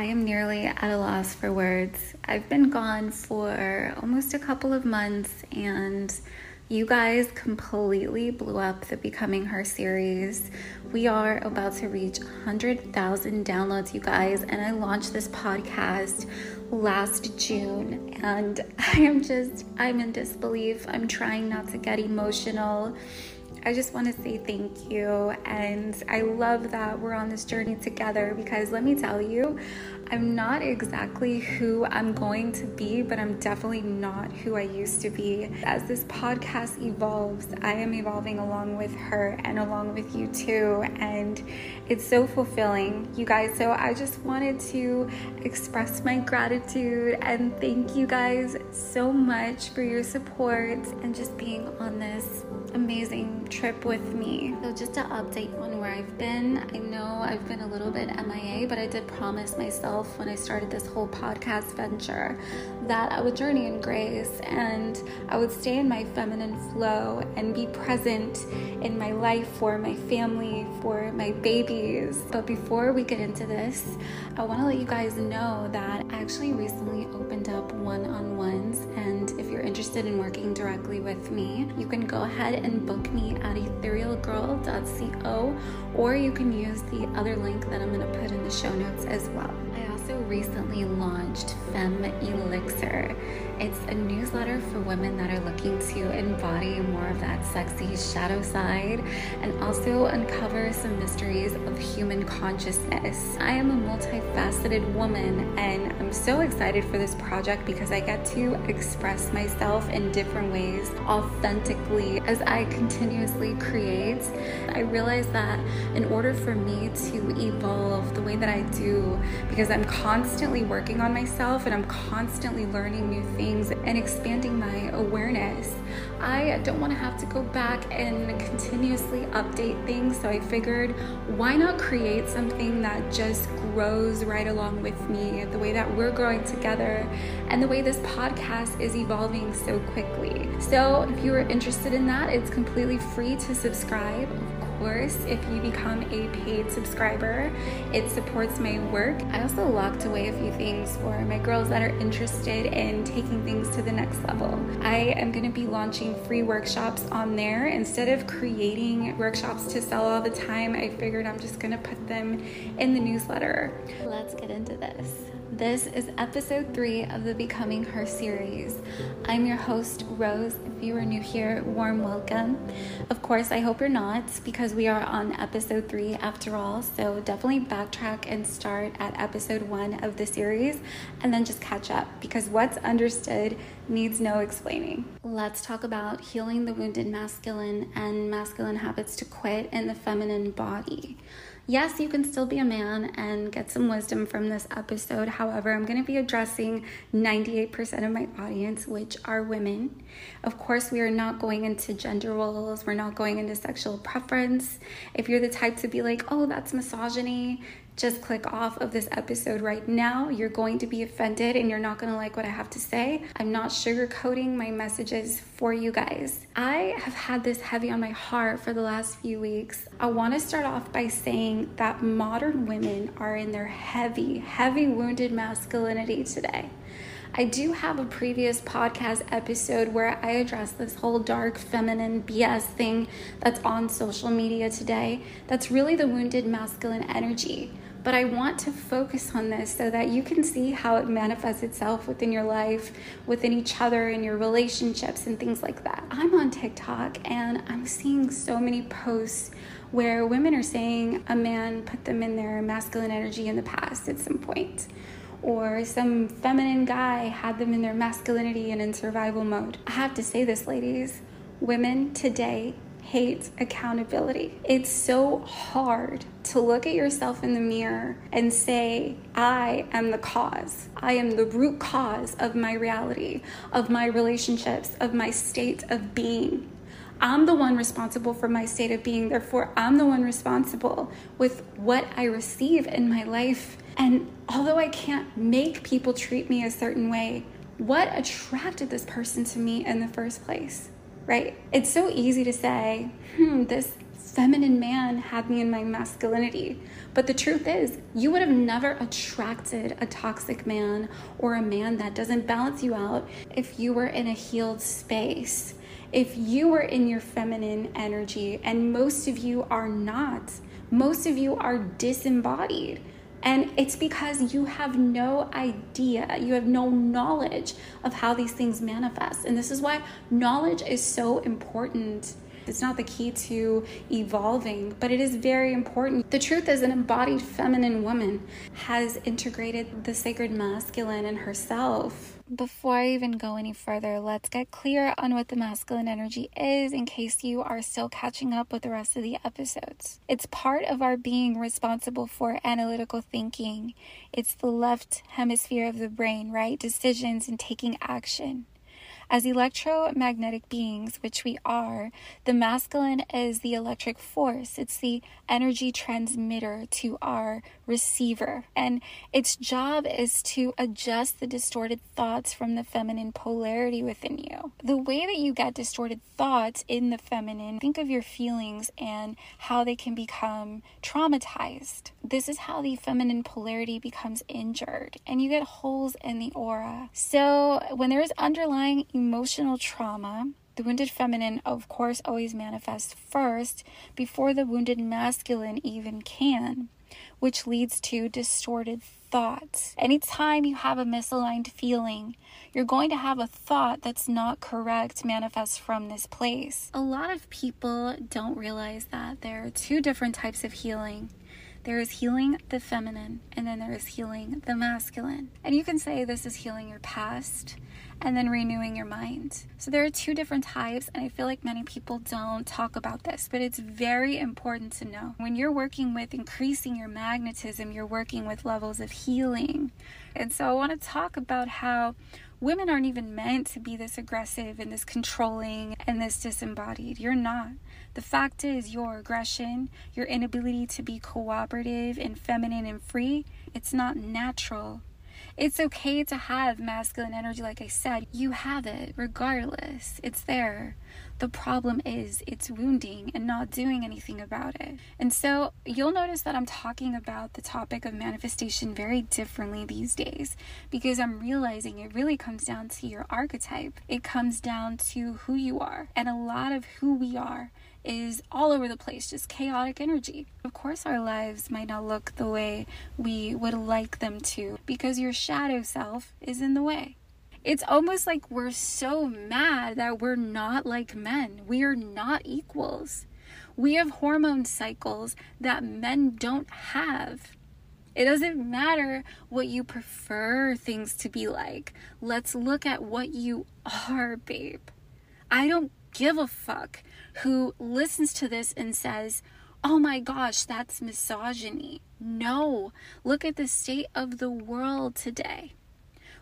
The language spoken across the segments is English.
I am nearly at a loss for words. I've been gone for almost a couple of months, and you guys completely blew up the Becoming Her series. We are about to reach 100,000 downloads, you guys, and I launched this podcast last June, and I am just, I'm in disbelief. I'm trying not to get emotional. I just want to say thank you. And I love that we're on this journey together because let me tell you, I'm not exactly who I'm going to be, but I'm definitely not who I used to be. As this podcast evolves, I am evolving along with her and along with you too. And it's so fulfilling, you guys. So I just wanted to express my gratitude and thank you guys so much for your support and just being on this amazing trip with me. So, just to update on where I've been, I know I've been a little bit MIA, but I did promise myself when I started this whole podcast venture that I would journey in grace and I would stay in my feminine flow and be present in my life for my family, for my babies. But before we get into this, I want to let you guys know that I actually recently opened up one on ones. And if interested in working directly with me, you can go ahead and book me at etherealgirl.co or you can use the other link that I'm going to put in the show notes as well. I also recently launched Femme Elixir. It's a newsletter for women that are looking to embody more of that sexy shadow side and also uncover some mysteries of human consciousness. I am a multifaceted woman and I'm so excited for this project because I get to express myself in different ways authentically as I continuously create. I realize that in order for me to evolve the way that I do, because I'm constantly working on myself and I'm constantly learning new things things and expanding my awareness. I don't want to have to go back and continuously update things, so I figured why not create something that just grows right along with me, the way that we're growing together, and the way this podcast is evolving so quickly. So, if you are interested in that, it's completely free to subscribe course, if you become a paid subscriber, it supports my work. I also locked away a few things for my girls that are interested in taking things to the next level. I am going to be launching free workshops on there. Instead of creating workshops to sell all the time, I figured I'm just going to put them in the newsletter. Let's get into this. This is episode three of the Becoming Her series. I'm your host, Rose. If you are new here, warm welcome. Of course, I hope you're not, because we are on episode three after all. So definitely backtrack and start at episode one of the series and then just catch up, because what's understood needs no explaining. Let's talk about healing the wounded masculine and masculine habits to quit in the feminine body yes, you can still be a man and get some wisdom from this episode. However, I'm going to be addressing 98% of my audience, which are women. Of course, we are not going into gender roles, we're not going into sexual preference. If you're the type to be like, oh, that's misogyny, just click off of this episode right now. You're going to be offended and you're not going to like what I have to say. I'm not sugarcoating my messages for you guys. I have had this heavy on my heart for the last few weeks. I want to start off by saying that modern women are in their heavy, heavy wounded masculinity today. I do have a previous podcast episode where I address this whole dark feminine BS thing that's on social media today. That's really the wounded masculine energy. But I want to focus on this so that you can see how it manifests itself within your life, within each other, in your relationships, and things like that. I'm on TikTok and I'm seeing so many posts where women are saying a man put them in their masculine energy in the past at some point or some feminine guy had them in their masculinity and in survival mode. I have to say this, ladies. Women today hate accountability. It's so hard to look at yourself in the mirror and say, I am the cause. I am the root cause of my reality, of my relationships, of my state of being. I'm the one responsible for my state of being. Therefore, I'm the one responsible with what I receive in my life. And although I can't make people treat me a certain way, what attracted this person to me in the first place? right? It's so easy to say, hmm, this feminine man had me in my masculinity. But the truth is, you would have never attracted a toxic man or a man that doesn't balance you out if you were in a healed space. If you were in your feminine energy, and most of you are not, most of you are disembodied. And it's because you have no idea, you have no knowledge of how these things manifest. And this is why knowledge is so important. It's not the key to evolving, but it is very important. The truth is, an embodied feminine woman has integrated the sacred masculine in herself before I even go any further, let's get clear on what the masculine energy is in case you are still catching up with the rest of the episodes. It's part of our being responsible for analytical thinking, it's the left hemisphere of the brain, right? Decisions and taking action. As electromagnetic beings, which we are, the masculine is the electric force. It's the energy transmitter to our receiver. And its job is to adjust the distorted thoughts from the feminine polarity within you. The way that you get distorted thoughts in the feminine, think of your feelings and how they can become traumatized. This is how the feminine polarity becomes injured and you get holes in the aura. So, when there is underlying emotional trauma, the wounded feminine, of course, always manifests first before the wounded masculine even can, which leads to distorted thoughts. Anytime you have a misaligned feeling, you're going to have a thought that's not correct manifest from this place. A lot of people don't realize that there are two different types of healing. There is healing the feminine, and then there is healing the masculine. And you can say this is healing your past and then renewing your mind. So there are two different types, and I feel like many people don't talk about this, but it's very important to know. When you're working with increasing your magnetism, you're working with levels of healing. And so I want to talk about how women aren't even meant to be this aggressive and this controlling and this disembodied. You're not. The fact is, your aggression, your inability to be cooperative and feminine and free, it's not natural. It's okay to have masculine energy, like I said. You have it regardless, it's there. The problem is it's wounding and not doing anything about it. And so you'll notice that I'm talking about the topic of manifestation very differently these days because I'm realizing it really comes down to your archetype. It comes down to who you are. And a lot of who we are is all over the place, just chaotic energy. Of course, our lives might not look the way we would like them to because your shadow self is in the way. It's almost like we're so mad that we're not like men. We are not equals. We have hormone cycles that men don't have. It doesn't matter what you prefer things to be like. Let's look at what you are, babe. I don't give a fuck who listens to this and says, oh my gosh, that's misogyny. No, look at the state of the world today.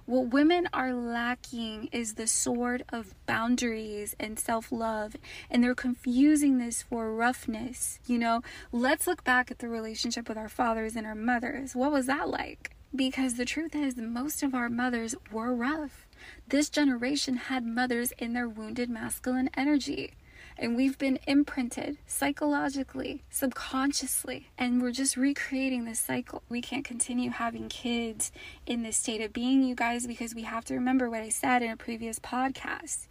What women are lacking is the sword of boundaries and self love, and they're confusing this for roughness. You know, let's look back at the relationship with our fathers and our mothers. What was that like? Because the truth is, most of our mothers were rough. This generation had mothers in their wounded masculine energy. And we've been imprinted psychologically, subconsciously, and we're just recreating this cycle. We can't continue having kids in this state of being, you guys, because we have to remember what I said in a previous podcast.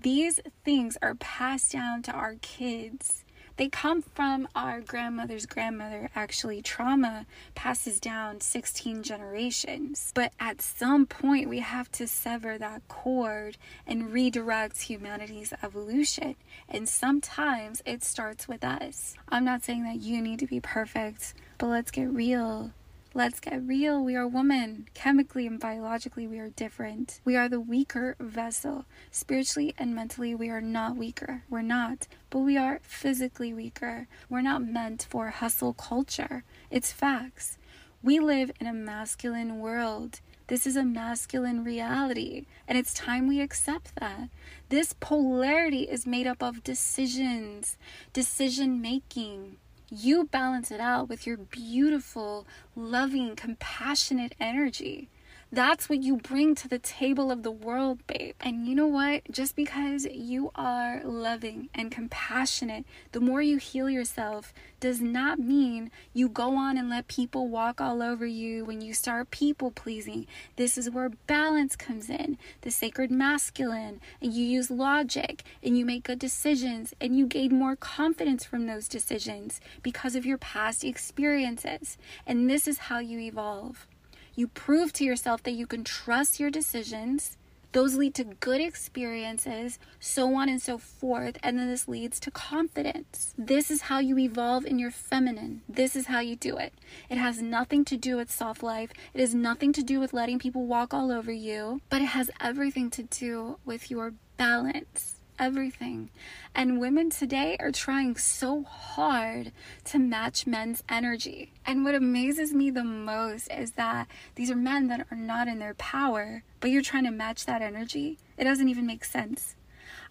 These things are passed down to our kids they come from our grandmother's grandmother. Actually, trauma passes down 16 generations. But at some point, we have to sever that cord and redirect humanity's evolution. And sometimes it starts with us. I'm not saying that you need to be perfect, but let's get real. Let's get real. We are women. Chemically and biologically, we are different. We are the weaker vessel. Spiritually and mentally, we are not weaker. We're not. But we are physically weaker. We're not meant for hustle culture. It's facts. We live in a masculine world. This is a masculine reality, and it's time we accept that. This polarity is made up of decisions, decision making, you balance it out with your beautiful, loving, compassionate energy. That's what you bring to the table of the world, babe. And you know what? Just because you are loving and compassionate, the more you heal yourself does not mean you go on and let people walk all over you when you start people pleasing. This is where balance comes in, the sacred masculine, and you use logic and you make good decisions and you gain more confidence from those decisions because of your past experiences. And this is how you evolve. You prove to yourself that you can trust your decisions. Those lead to good experiences, so on and so forth. And then this leads to confidence. This is how you evolve in your feminine. This is how you do it. It has nothing to do with soft life, it has nothing to do with letting people walk all over you, but it has everything to do with your balance everything. And women today are trying so hard to match men's energy. And what amazes me the most is that these are men that are not in their power, but you're trying to match that energy. It doesn't even make sense.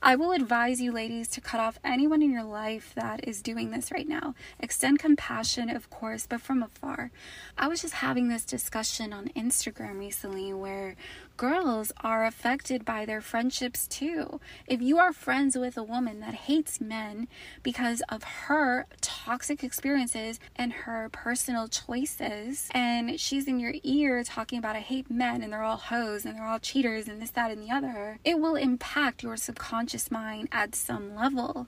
I will advise you, ladies, to cut off anyone in your life that is doing this right now. Extend compassion, of course, but from afar. I was just having this discussion on Instagram recently where girls are affected by their friendships too. If you are friends with a woman that hates men because of her toxic experiences and her personal choices, and she's in your ear talking about, I hate men and they're all hoes and they're all cheaters and this, that, and the other, it will impact your subconscious mind at some level.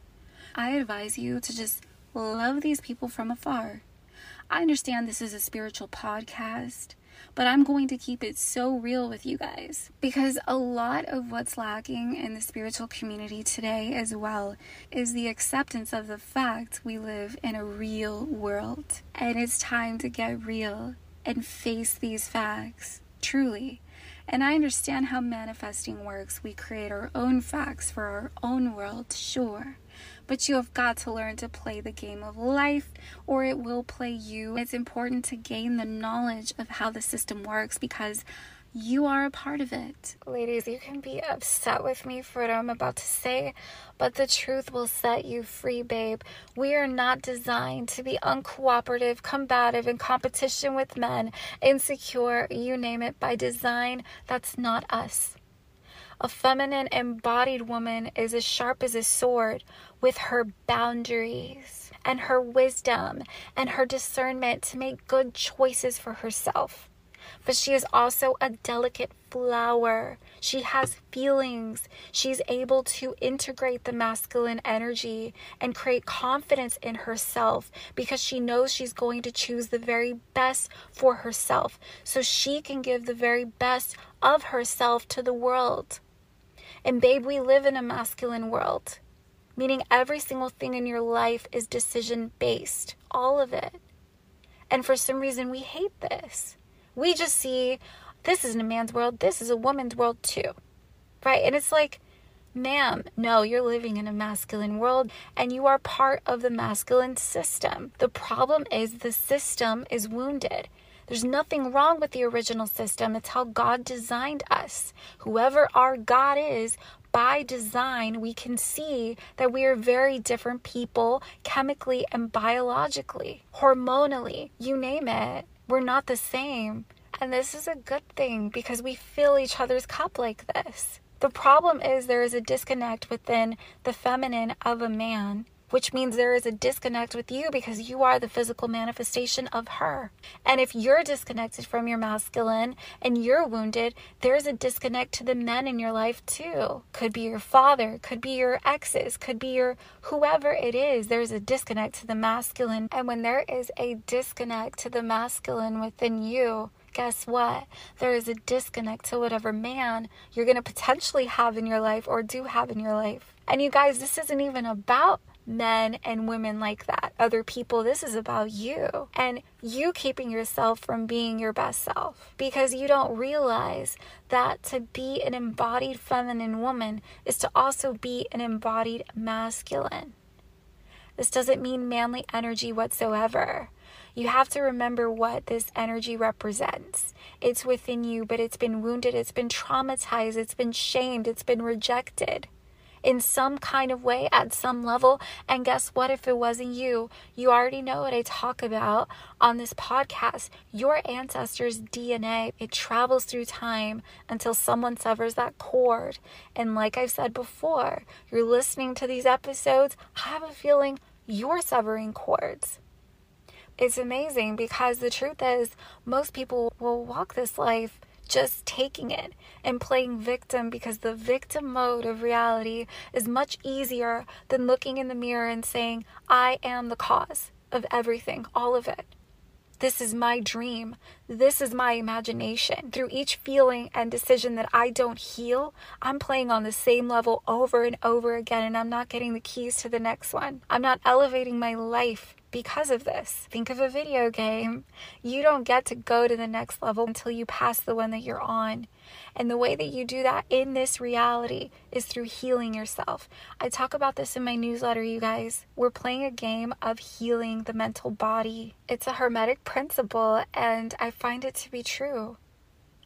I advise you to just love these people from afar. I understand this is a spiritual podcast but I'm going to keep it so real with you guys because a lot of what's lacking in the spiritual community today as well is the acceptance of the fact we live in a real world and it's time to get real and face these facts truly. And I understand how manifesting works. We create our own facts for our own world, sure but you have got to learn to play the game of life or it will play you. It's important to gain the knowledge of how the system works because you are a part of it. Ladies, you can be upset with me for what I'm about to say, but the truth will set you free, babe. We are not designed to be uncooperative, combative, in competition with men, insecure, you name it. By design, that's not us. A feminine embodied woman is as sharp as a sword with her boundaries and her wisdom and her discernment to make good choices for herself. But she is also a delicate flower. She has feelings. She's able to integrate the masculine energy and create confidence in herself because she knows she's going to choose the very best for herself so she can give the very best of herself to the world. And, babe, we live in a masculine world, meaning every single thing in your life is decision based, all of it. And for some reason, we hate this. We just see this isn't a man's world, this is a woman's world too. Right? And it's like, ma'am, no, you're living in a masculine world and you are part of the masculine system. The problem is the system is wounded. There's nothing wrong with the original system. It's how God designed us. Whoever our God is, by design, we can see that we are very different people chemically and biologically, hormonally, you name it. We're not the same. And this is a good thing because we fill each other's cup like this. The problem is there is a disconnect within the feminine of a man which means there is a disconnect with you because you are the physical manifestation of her. And if you're disconnected from your masculine and you're wounded, there's a disconnect to the men in your life too. Could be your father, could be your exes, could be your whoever it is. There's a disconnect to the masculine. And when there is a disconnect to the masculine within you, guess what? There is a disconnect to whatever man you're going to potentially have in your life or do have in your life. And you guys, this isn't even about men and women like that, other people. This is about you and you keeping yourself from being your best self because you don't realize that to be an embodied feminine woman is to also be an embodied masculine. This doesn't mean manly energy whatsoever. You have to remember what this energy represents. It's within you, but it's been wounded, it's been traumatized, it's been shamed, it's been rejected. In some kind of way at some level. And guess what? If it wasn't you, you already know what I talk about on this podcast. Your ancestors' DNA, it travels through time until someone severs that cord. And like I've said before, you're listening to these episodes, I have a feeling you're severing cords. It's amazing because the truth is, most people will walk this life just taking it and playing victim because the victim mode of reality is much easier than looking in the mirror and saying, I am the cause of everything, all of it. This is my dream. This is my imagination. Through each feeling and decision that I don't heal, I'm playing on the same level over and over again, and I'm not getting the keys to the next one. I'm not elevating my life because of this. Think of a video game. You don't get to go to the next level until you pass the one that you're on. And the way that you do that in this reality is through healing yourself. I talk about this in my newsletter, you guys. We're playing a game of healing the mental body. It's a hermetic principle, and I find it to be true.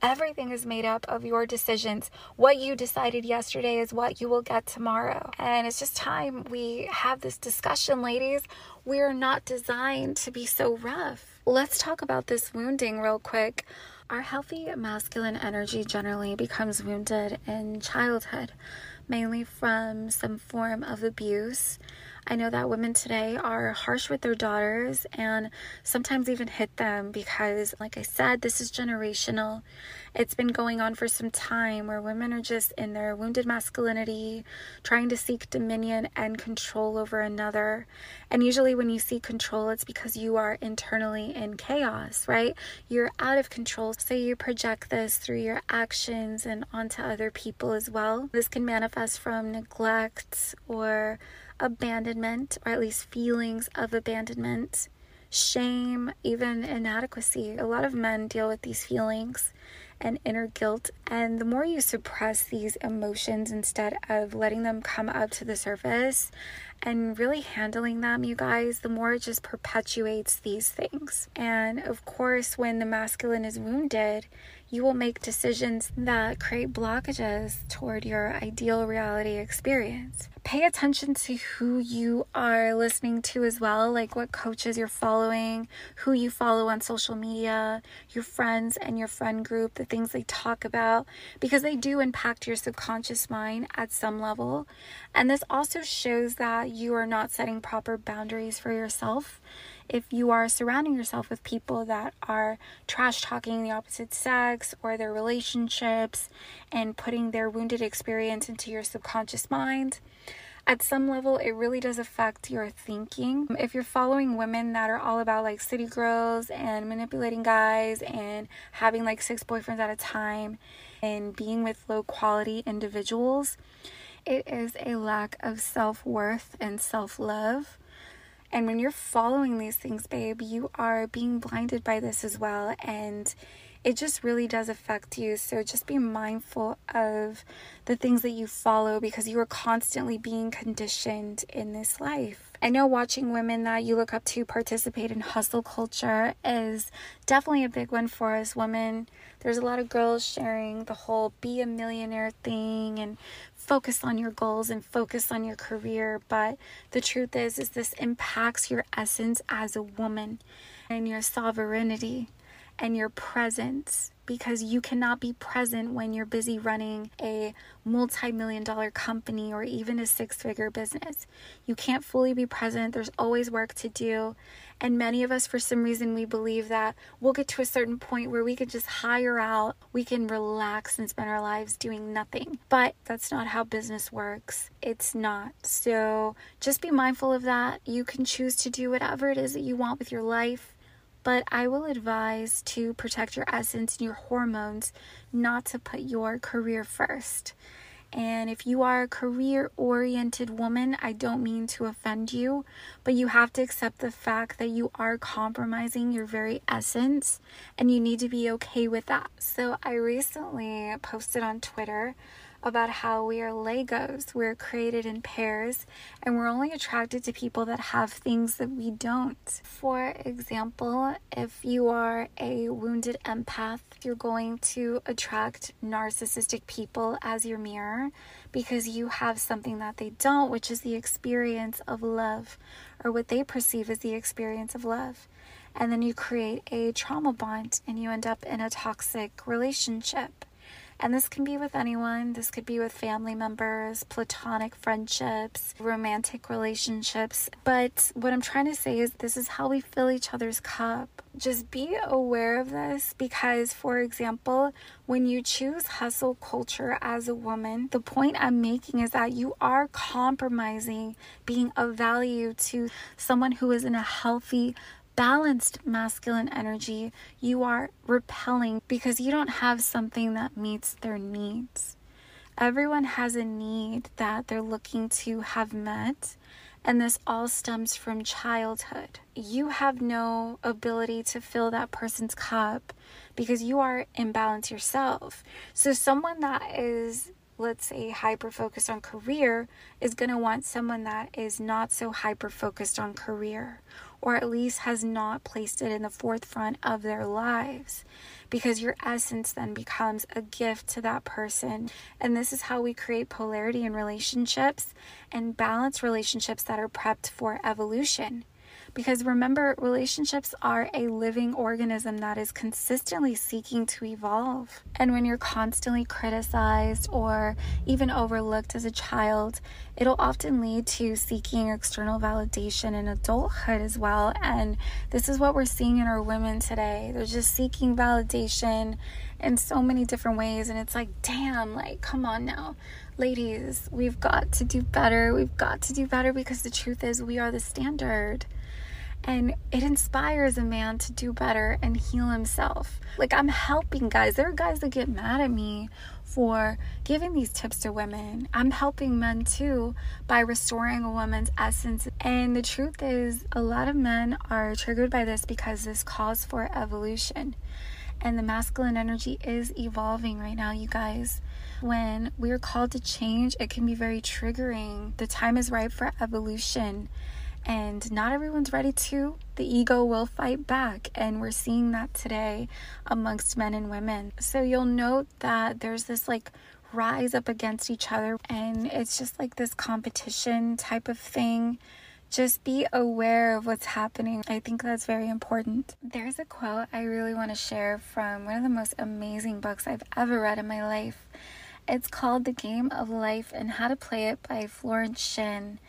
Everything is made up of your decisions. What you decided yesterday is what you will get tomorrow. And it's just time we have this discussion, ladies. We're not designed to be so rough. Let's talk about this wounding real quick. Our healthy masculine energy generally becomes wounded in childhood, mainly from some form of abuse. I know that women today are harsh with their daughters and sometimes even hit them because, like I said, this is generational. It's been going on for some time where women are just in their wounded masculinity, trying to seek dominion and control over another. And usually, when you seek control, it's because you are internally in chaos, right? You're out of control. So you project this through your actions and onto other people as well. This can manifest from neglect or abandonment, or at least feelings of abandonment, shame, even inadequacy. A lot of men deal with these feelings and inner guilt. And the more you suppress these emotions instead of letting them come up to the surface and really handling them, you guys, the more it just perpetuates these things. And of course, when the masculine is wounded, you will make decisions that create blockages toward your ideal reality experience. Pay attention to who you are listening to as well, like what coaches you're following, who you follow on social media, your friends and your friend group, the things they talk about, because they do impact your subconscious mind at some level. And this also shows that you are not setting proper boundaries for yourself if you are surrounding yourself with people that are trash talking the opposite sex or their relationships and putting their wounded experience into your subconscious mind, at some level, it really does affect your thinking. If you're following women that are all about like city girls and manipulating guys and having like six boyfriends at a time and being with low quality individuals, it is a lack of self worth and self love. And when you're following these things, babe, you are being blinded by this as well. And it just really does affect you. So just be mindful of the things that you follow because you are constantly being conditioned in this life. I know watching women that you look up to participate in hustle culture is definitely a big one for us women. There's a lot of girls sharing the whole be a millionaire thing and focus on your goals and focus on your career, but the truth is is this impacts your essence as a woman and your sovereignty and your presence because you cannot be present when you're busy running a multi million dollar company or even a six figure business. You can't fully be present, there's always work to do. And many of us, for some reason, we believe that we'll get to a certain point where we can just hire out, we can relax and spend our lives doing nothing. But that's not how business works. It's not. So just be mindful of that. You can choose to do whatever it is that you want with your life but I will advise to protect your essence and your hormones, not to put your career first. And if you are a career oriented woman, I don't mean to offend you, but you have to accept the fact that you are compromising your very essence and you need to be okay with that. So, I recently posted on Twitter about how we are Legos. We're created in pairs and we're only attracted to people that have things that we don't. For example, if you are a wounded empath, you're going to attract narcissistic people as your mirror because you have something that they don't, which is the experience of love or what they perceive as the experience of love. And then you create a trauma bond and you end up in a toxic relationship. And this can be with anyone. This could be with family members, platonic friendships, romantic relationships. But what I'm trying to say is this is how we fill each other's cup. Just be aware of this because, for example, when you choose hustle culture as a woman, the point I'm making is that you are compromising being of value to someone who is in a healthy, balanced masculine energy, you are repelling because you don't have something that meets their needs. Everyone has a need that they're looking to have met, and this all stems from childhood. You have no ability to fill that person's cup because you are imbalanced yourself. So, someone that is let's say hyper focused on career is going to want someone that is not so hyper focused on career or at least has not placed it in the forefront of their lives because your essence then becomes a gift to that person. And this is how we create polarity in relationships and balance relationships that are prepped for evolution. Because remember, relationships are a living organism that is consistently seeking to evolve. And when you're constantly criticized or even overlooked as a child, it'll often lead to seeking external validation in adulthood as well. And this is what we're seeing in our women today. They're just seeking validation in so many different ways. And it's like, damn, like, come on now ladies, we've got to do better. We've got to do better because the truth is, we are the standard and it inspires a man to do better and heal himself. Like I'm helping guys. There are guys that get mad at me for giving these tips to women. I'm helping men too by restoring a woman's essence. And the truth is, a lot of men are triggered by this because this calls for evolution. And the masculine energy is evolving right now, you guys. When we're called to change, it can be very triggering. The time is ripe for evolution and not everyone's ready to. The ego will fight back, and we're seeing that today amongst men and women. So you'll note that there's this like rise up against each other, and it's just like this competition type of thing. Just be aware of what's happening. I think that's very important. There's a quote I really want to share from one of the most amazing books I've ever read in my life. It's called The Game of Life and How to Play It by Florence Shinn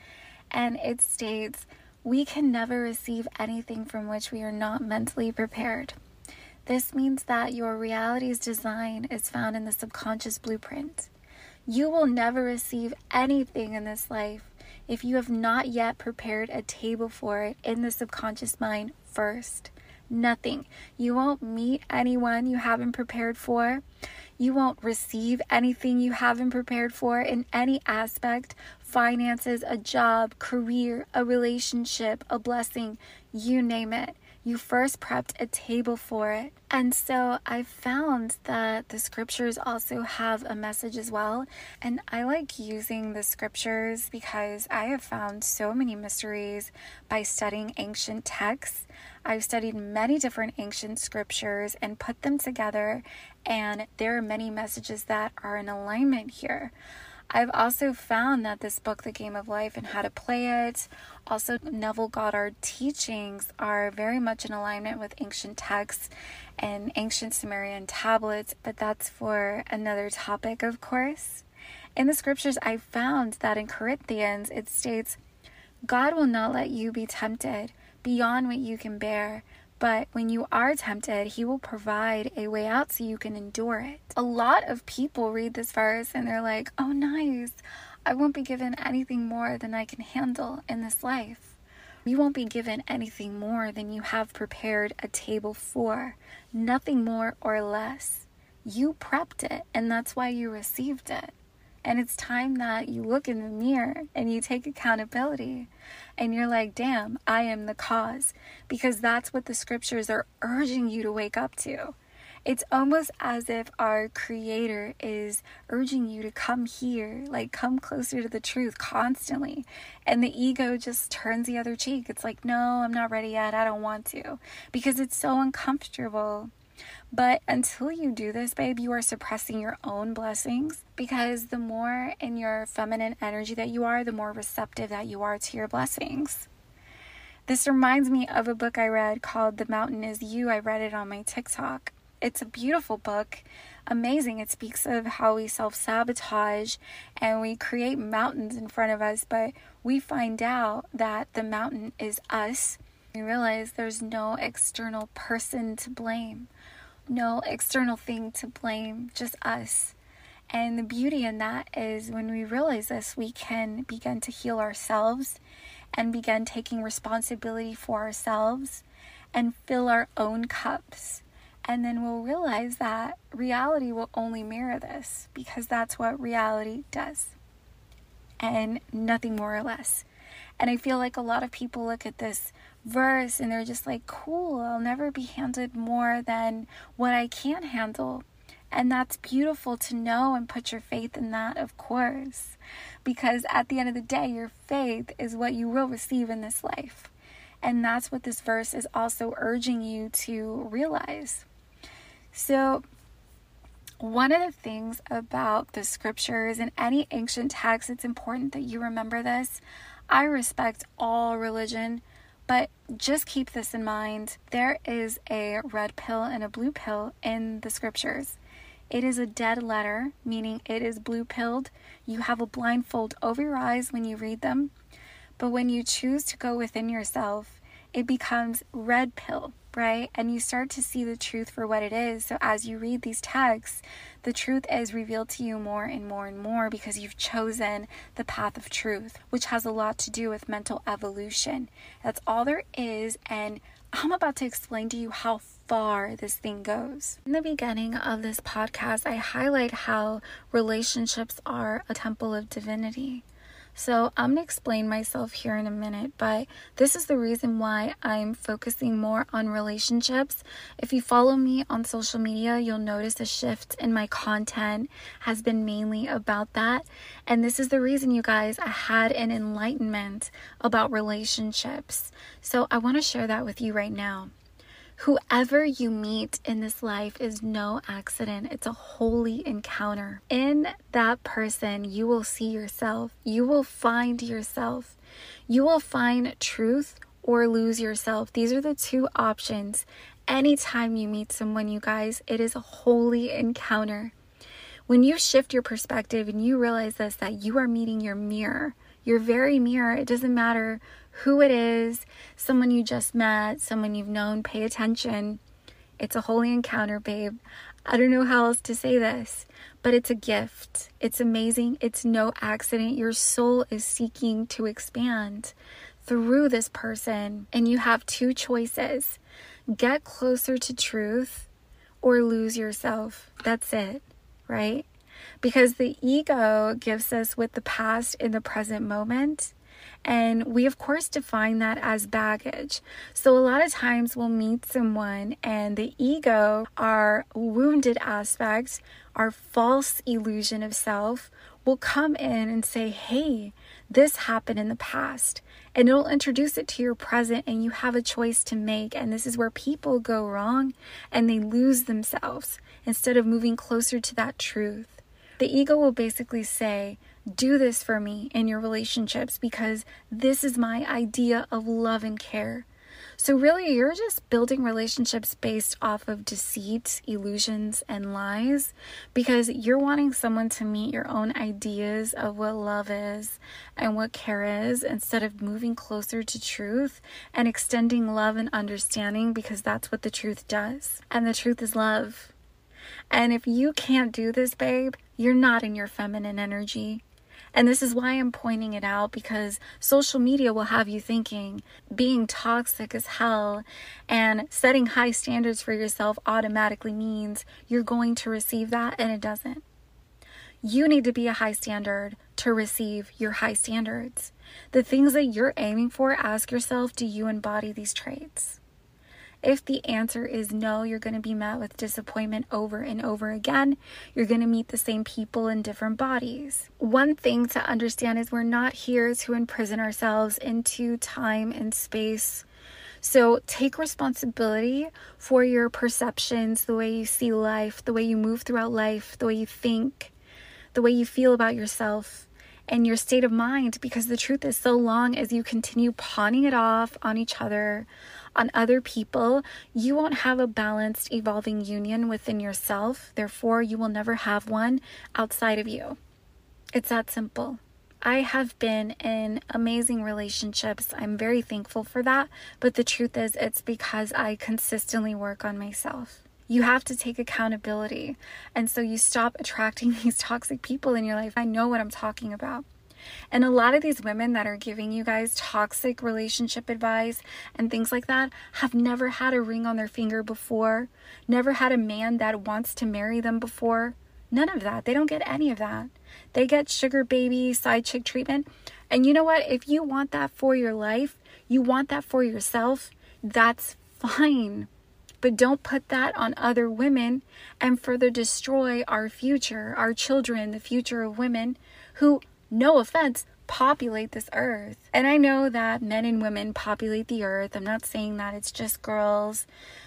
and it states, We can never receive anything from which we are not mentally prepared. This means that your reality's design is found in the subconscious blueprint. You will never receive anything in this life if you have not yet prepared a table for it in the subconscious mind first. Nothing. You won't meet anyone you haven't prepared for. You won't receive anything you haven't prepared for in any aspect finances, a job, career, a relationship, a blessing, you name it. You first prepped a table for it. And so I found that the scriptures also have a message as well. And I like using the scriptures because I have found so many mysteries by studying ancient texts. I've studied many different ancient scriptures and put them together, and there are many messages that are in alignment here. I've also found that this book, The Game of Life and How to Play It, also Neville Goddard teachings are very much in alignment with ancient texts and ancient Sumerian tablets, but that's for another topic, of course. In the scriptures, I found that in Corinthians it states, God will not let you be tempted beyond what you can bear, but when you are tempted, He will provide a way out so you can endure it. A lot of people read this verse and they're like, oh, nice. I won't be given anything more than I can handle in this life. You won't be given anything more than you have prepared a table for. Nothing more or less. You prepped it, and that's why you received it. And it's time that you look in the mirror and you take accountability and you're like, damn, I am the cause. Because that's what the scriptures are urging you to wake up to. It's almost as if our creator is urging you to come here, like come closer to the truth constantly. And the ego just turns the other cheek. It's like, no, I'm not ready yet. I don't want to because it's so uncomfortable. But until you do this, babe, you are suppressing your own blessings because the more in your feminine energy that you are, the more receptive that you are to your blessings. This reminds me of a book I read called The Mountain Is You. I read it on my TikTok it's a beautiful book amazing it speaks of how we self-sabotage and we create mountains in front of us but we find out that the mountain is us we realize there's no external person to blame no external thing to blame just us and the beauty in that is when we realize this we can begin to heal ourselves and begin taking responsibility for ourselves and fill our own cups and then we'll realize that reality will only mirror this because that's what reality does. And nothing more or less. And I feel like a lot of people look at this verse and they're just like, cool, I'll never be handed more than what I can handle. And that's beautiful to know and put your faith in that, of course. Because at the end of the day, your faith is what you will receive in this life. And that's what this verse is also urging you to realize. So, one of the things about the scriptures and any ancient text, it's important that you remember this. I respect all religion, but just keep this in mind. There is a red pill and a blue pill in the scriptures. It is a dead letter, meaning it is blue pilled. You have a blindfold over your eyes when you read them. But when you choose to go within yourself, it becomes red pill, right? And you start to see the truth for what it is. So as you read these texts, the truth is revealed to you more and more and more because you've chosen the path of truth, which has a lot to do with mental evolution. That's all there is. And I'm about to explain to you how far this thing goes. In the beginning of this podcast, I highlight how relationships are a temple of divinity. So, I'm going to explain myself here in a minute, but this is the reason why I'm focusing more on relationships. If you follow me on social media, you'll notice a shift in my content has been mainly about that. And this is the reason, you guys, I had an enlightenment about relationships. So, I want to share that with you right now. Whoever you meet in this life is no accident, it's a holy encounter. In that person, you will see yourself, you will find yourself, you will find truth or lose yourself. These are the two options. Anytime you meet someone, you guys, it is a holy encounter. When you shift your perspective and you realize this, that you are meeting your mirror, your very mirror, it doesn't matter who it is, someone you just met, someone you've known, pay attention. It's a holy encounter, babe. I don't know how else to say this, but it's a gift. It's amazing. It's no accident. Your soul is seeking to expand through this person, and you have two choices get closer to truth or lose yourself. That's it, right? Because the ego gives us with the past in the present moment and we, of course, define that as baggage. So, a lot of times we'll meet someone, and the ego, our wounded aspects, our false illusion of self, will come in and say, Hey, this happened in the past. And it'll introduce it to your present, and you have a choice to make. And this is where people go wrong and they lose themselves instead of moving closer to that truth. The ego will basically say, do this for me in your relationships because this is my idea of love and care. So, really, you're just building relationships based off of deceit, illusions, and lies because you're wanting someone to meet your own ideas of what love is and what care is instead of moving closer to truth and extending love and understanding because that's what the truth does. And the truth is love. And if you can't do this, babe, you're not in your feminine energy. And this is why I'm pointing it out because social media will have you thinking being toxic as hell and setting high standards for yourself automatically means you're going to receive that, and it doesn't. You need to be a high standard to receive your high standards. The things that you're aiming for, ask yourself do you embody these traits? If the answer is no, you're going to be met with disappointment over and over again. You're going to meet the same people in different bodies. One thing to understand is we're not here to imprison ourselves into time and space. So take responsibility for your perceptions, the way you see life, the way you move throughout life, the way you think, the way you feel about yourself and your state of mind because the truth is so long as you continue pawning it off on each other on other people you won't have a balanced evolving union within yourself therefore you will never have one outside of you it's that simple I have been in amazing relationships. I'm very thankful for that. But the truth is, it's because I consistently work on myself you have to take accountability. And so you stop attracting these toxic people in your life. I know what I'm talking about. And a lot of these women that are giving you guys toxic relationship advice and things like that have never had a ring on their finger before, never had a man that wants to marry them before. None of that. They don't get any of that. They get sugar baby, side chick treatment. And you know what? If you want that for your life, you want that for yourself, that's fine. But don't put that on other women and further destroy our future, our children, the future of women who, no offense, populate this earth. And I know that men and women populate the earth. I'm not saying that it's just girls.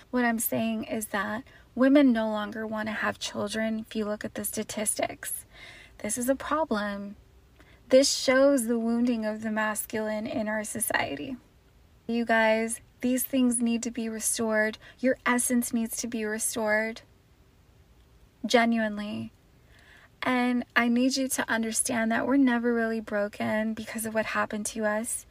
What I'm saying is that women no longer want to have children if you look at the statistics. This is a problem. This shows the wounding of the masculine in our society. You guys, these things need to be restored. Your essence needs to be restored. Genuinely. And I need you to understand that we're never really broken because of what happened to us.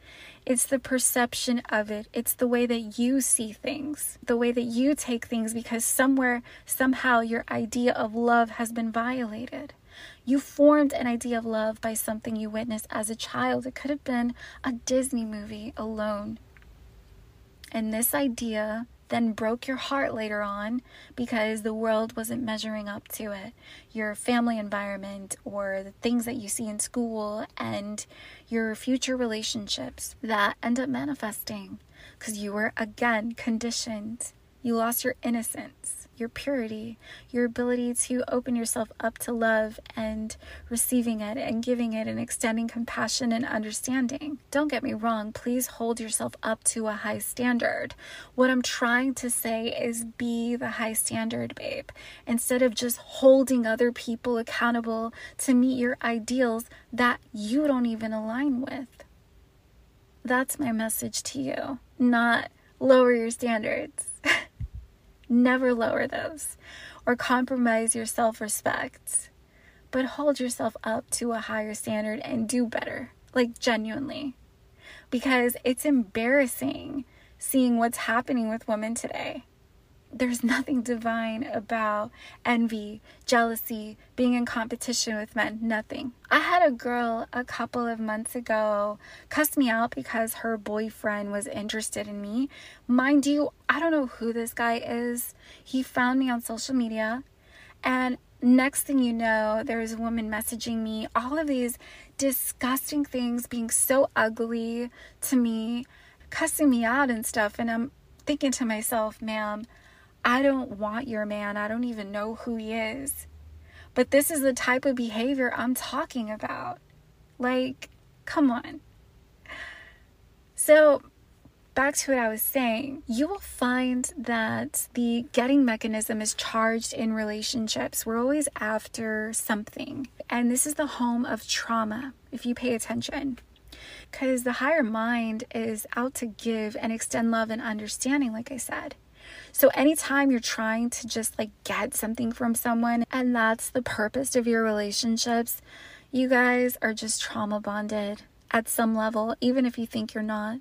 It's the perception of it, it's the way that you see things, the way that you take things, because somewhere, somehow, your idea of love has been violated. You formed an idea of love by something you witnessed as a child. It could have been a Disney movie alone. And this idea then broke your heart later on because the world wasn't measuring up to it. Your family environment or the things that you see in school and your future relationships that end up manifesting because you were again conditioned. You lost your innocence your purity, your ability to open yourself up to love and receiving it and giving it and extending compassion and understanding. Don't get me wrong, please hold yourself up to a high standard. What I'm trying to say is be the high standard, babe, instead of just holding other people accountable to meet your ideals that you don't even align with. That's my message to you, not lower your standards. Never lower those or compromise your self respect, but hold yourself up to a higher standard and do better, like genuinely. Because it's embarrassing seeing what's happening with women today there's nothing divine about envy, jealousy, being in competition with men. Nothing. I had a girl a couple of months ago cuss me out because her boyfriend was interested in me. Mind you, I don't know who this guy is. He found me on social media, and next thing you know, there's a woman messaging me all of these disgusting things, being so ugly to me, cussing me out and stuff. And I'm thinking to myself, ma'am, I don't want your man. I don't even know who he is. But this is the type of behavior I'm talking about. Like, come on. So, back to what I was saying, you will find that the getting mechanism is charged in relationships. We're always after something. And this is the home of trauma, if you pay attention. Because the higher mind is out to give and extend love and understanding, like I said. So, anytime you're trying to just like get something from someone, and that's the purpose of your relationships, you guys are just trauma bonded at some level, even if you think you're not.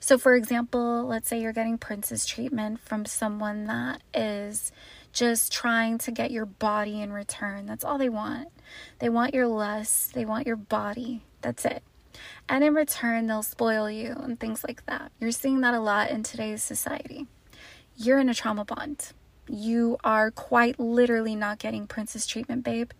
So, for example, let's say you're getting princess treatment from someone that is just trying to get your body in return. That's all they want. They want your lust, they want your body. That's it. And in return, they'll spoil you and things like that. You're seeing that a lot in today's society you're in a trauma bond. You are quite literally not getting princess treatment, babe.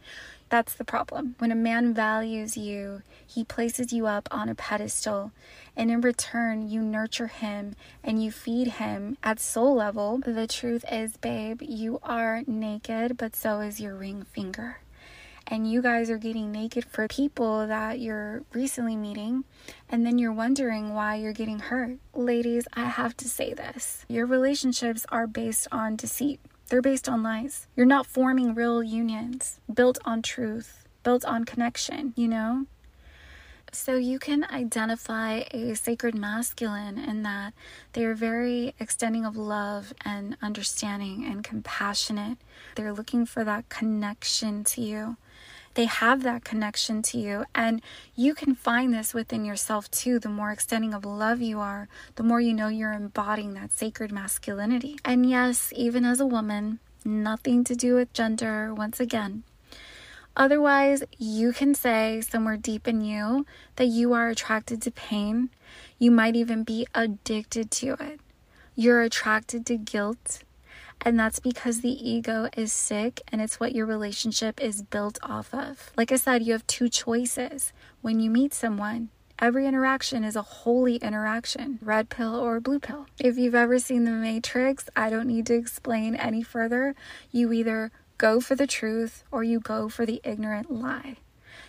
That's the problem. When a man values you, he places you up on a pedestal, and in return, you nurture him and you feed him at soul level. The truth is, babe, you are naked, but so is your ring finger and you guys are getting naked for people that you're recently meeting, and then you're wondering why you're getting hurt. Ladies, I have to say this your relationships are based on deceit, they're based on lies. You're not forming real unions built on truth, built on connection, you know? So you can identify a sacred masculine in that they are very extending of love and understanding and compassionate. They're looking for that connection to you they have that connection to you. And you can find this within yourself too. The more extending of love you are, the more you know you're embodying that sacred masculinity. And yes, even as a woman, nothing to do with gender, once again. Otherwise, you can say somewhere deep in you that you are attracted to pain. You might even be addicted to it. You're attracted to guilt. And that's because the ego is sick and it's what your relationship is built off of. Like I said, you have two choices when you meet someone. Every interaction is a holy interaction, red pill or blue pill. If you've ever seen The Matrix, I don't need to explain any further. You either go for the truth or you go for the ignorant lie.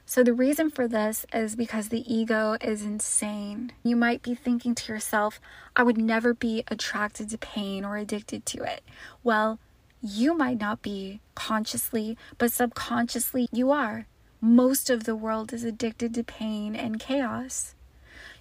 So, the reason for this is because the ego is insane. You might be thinking to yourself, I would never be attracted to pain or addicted to it. Well, you might not be consciously, but subconsciously you are. Most of the world is addicted to pain and chaos.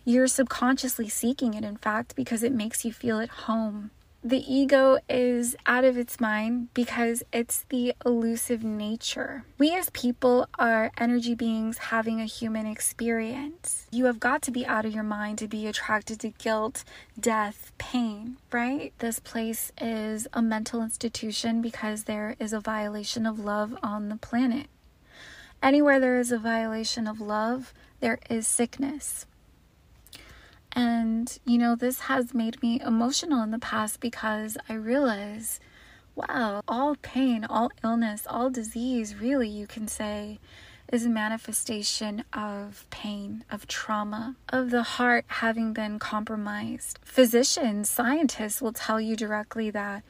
You're subconsciously seeking it, in fact, because it makes you feel at home the ego is out of its mind because it's the elusive nature. We as people are energy beings having a human experience. You have got to be out of your mind to be attracted to guilt, death, pain, right? This place is a mental institution because there is a violation of love on the planet. Anywhere there is a violation of love, there is sickness. And, you know, this has made me emotional in the past because I realize, wow, all pain, all illness, all disease, really, you can say, is a manifestation of pain, of trauma, of the heart having been compromised. Physicians, scientists will tell you directly that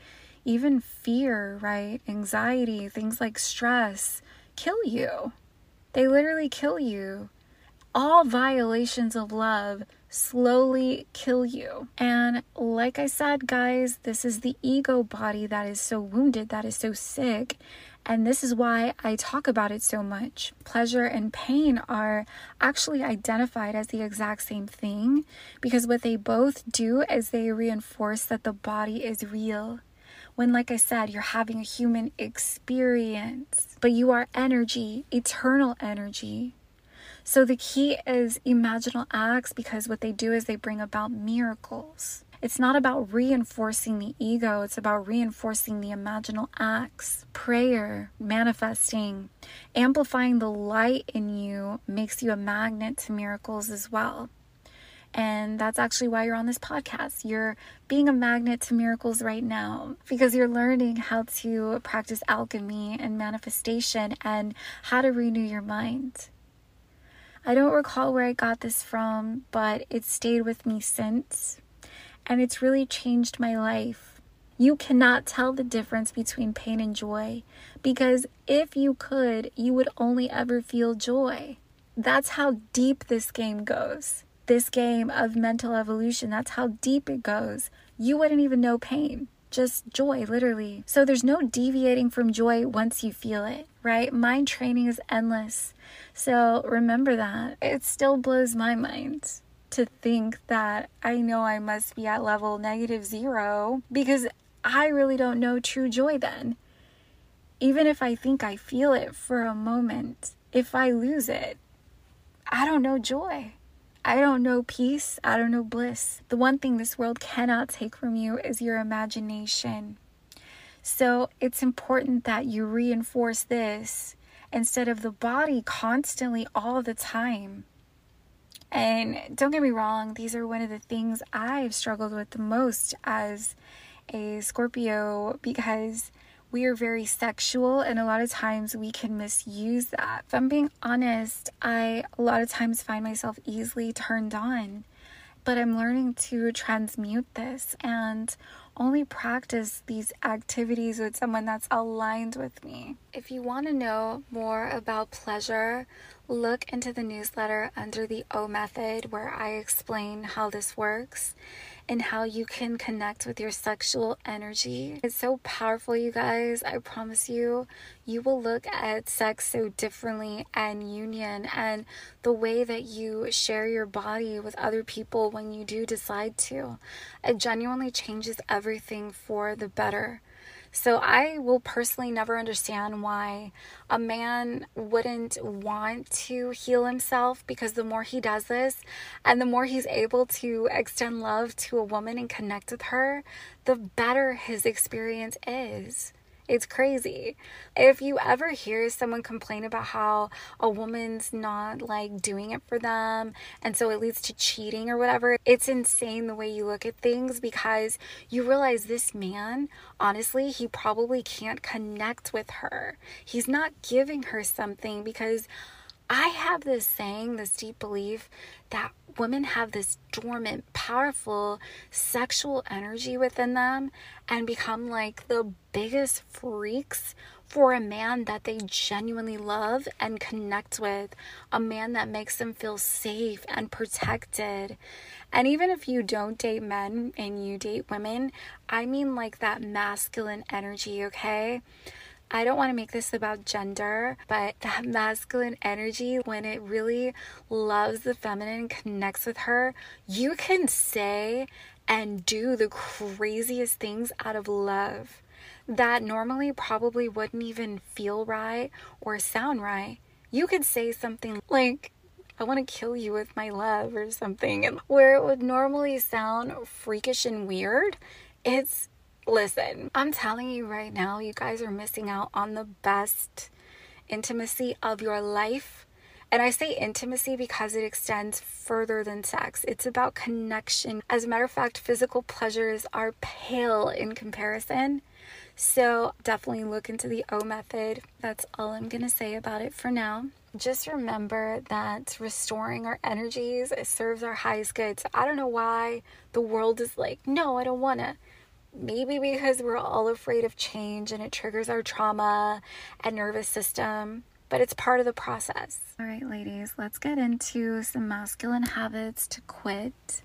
even fear, right, anxiety, things like stress kill you. They literally kill you. All violations of love slowly kill you. And like I said, guys, this is the ego body that is so wounded, that is so sick. And this is why I talk about it so much. Pleasure and pain are actually identified as the exact same thing because what they both do is they reinforce that the body is real. When, like I said, you're having a human experience, but you are energy, eternal energy. So the key is imaginal acts because what they do is they bring about miracles. It's not about reinforcing the ego, it's about reinforcing the imaginal acts. Prayer, manifesting, amplifying the light in you makes you a magnet to miracles as well. And that's actually why you're on this podcast. You're being a magnet to miracles right now because you're learning how to practice alchemy and manifestation and how to renew your mind. I don't recall where I got this from, but it stayed with me since, and it's really changed my life. You cannot tell the difference between pain and joy because if you could, you would only ever feel joy. That's how deep this game goes. This game of mental evolution, that's how deep it goes. You wouldn't even know pain just joy, literally. So there's no deviating from joy once you feel it, right? Mind training is endless. So remember that. It still blows my mind to think that I know I must be at level negative zero because I really don't know true joy then. Even if I think I feel it for a moment, if I lose it, I don't know joy. I don't know peace. I don't know bliss. The one thing this world cannot take from you is your imagination. So it's important that you reinforce this instead of the body constantly all the time. And don't get me wrong, these are one of the things I've struggled with the most as a Scorpio because we are very sexual and a lot of times we can misuse that. If I'm being honest, I a lot of times find myself easily turned on. But I'm learning to transmute this and only practice these activities with someone that's aligned with me. If you want to know more about pleasure, look into the newsletter under the O Method where I explain how this works and how you can connect with your sexual energy. It's so powerful, you guys. I promise you, you will look at sex so differently and union and the way that you share your body with other people when you do decide to. It genuinely changes everything for the better. So I will personally never understand why a man wouldn't want to heal himself because the more he does this and the more he's able to extend love to a woman and connect with her, the better his experience is. It's crazy. If you ever hear someone complain about how a woman's not like doing it for them and so it leads to cheating or whatever, it's insane the way you look at things because you realize this man, honestly, he probably can't connect with her. He's not giving her something because I have this saying, this deep belief that women have this dormant, powerful sexual energy within them and become like the biggest freaks for a man that they genuinely love and connect with, a man that makes them feel safe and protected. And even if you don't date men and you date women, I mean like that masculine energy, okay? I don't want to make this about gender, but that masculine energy, when it really loves the feminine, connects with her, you can say and do the craziest things out of love that normally probably wouldn't even feel right or sound right. You could say something like, I want to kill you with my love or something, and where it would normally sound freakish and weird, it's Listen, I'm telling you right now, you guys are missing out on the best intimacy of your life. And I say intimacy because it extends further than sex. It's about connection. As a matter of fact, physical pleasures are pale in comparison. So definitely look into the O method. That's all I'm going to say about it for now. Just remember that restoring our energies serves our highest good. So I don't know why the world is like, no, I don't want to. Maybe because we're all afraid of change and it triggers our trauma and nervous system, but it's part of the process. All right, ladies, let's get into some masculine habits to quit.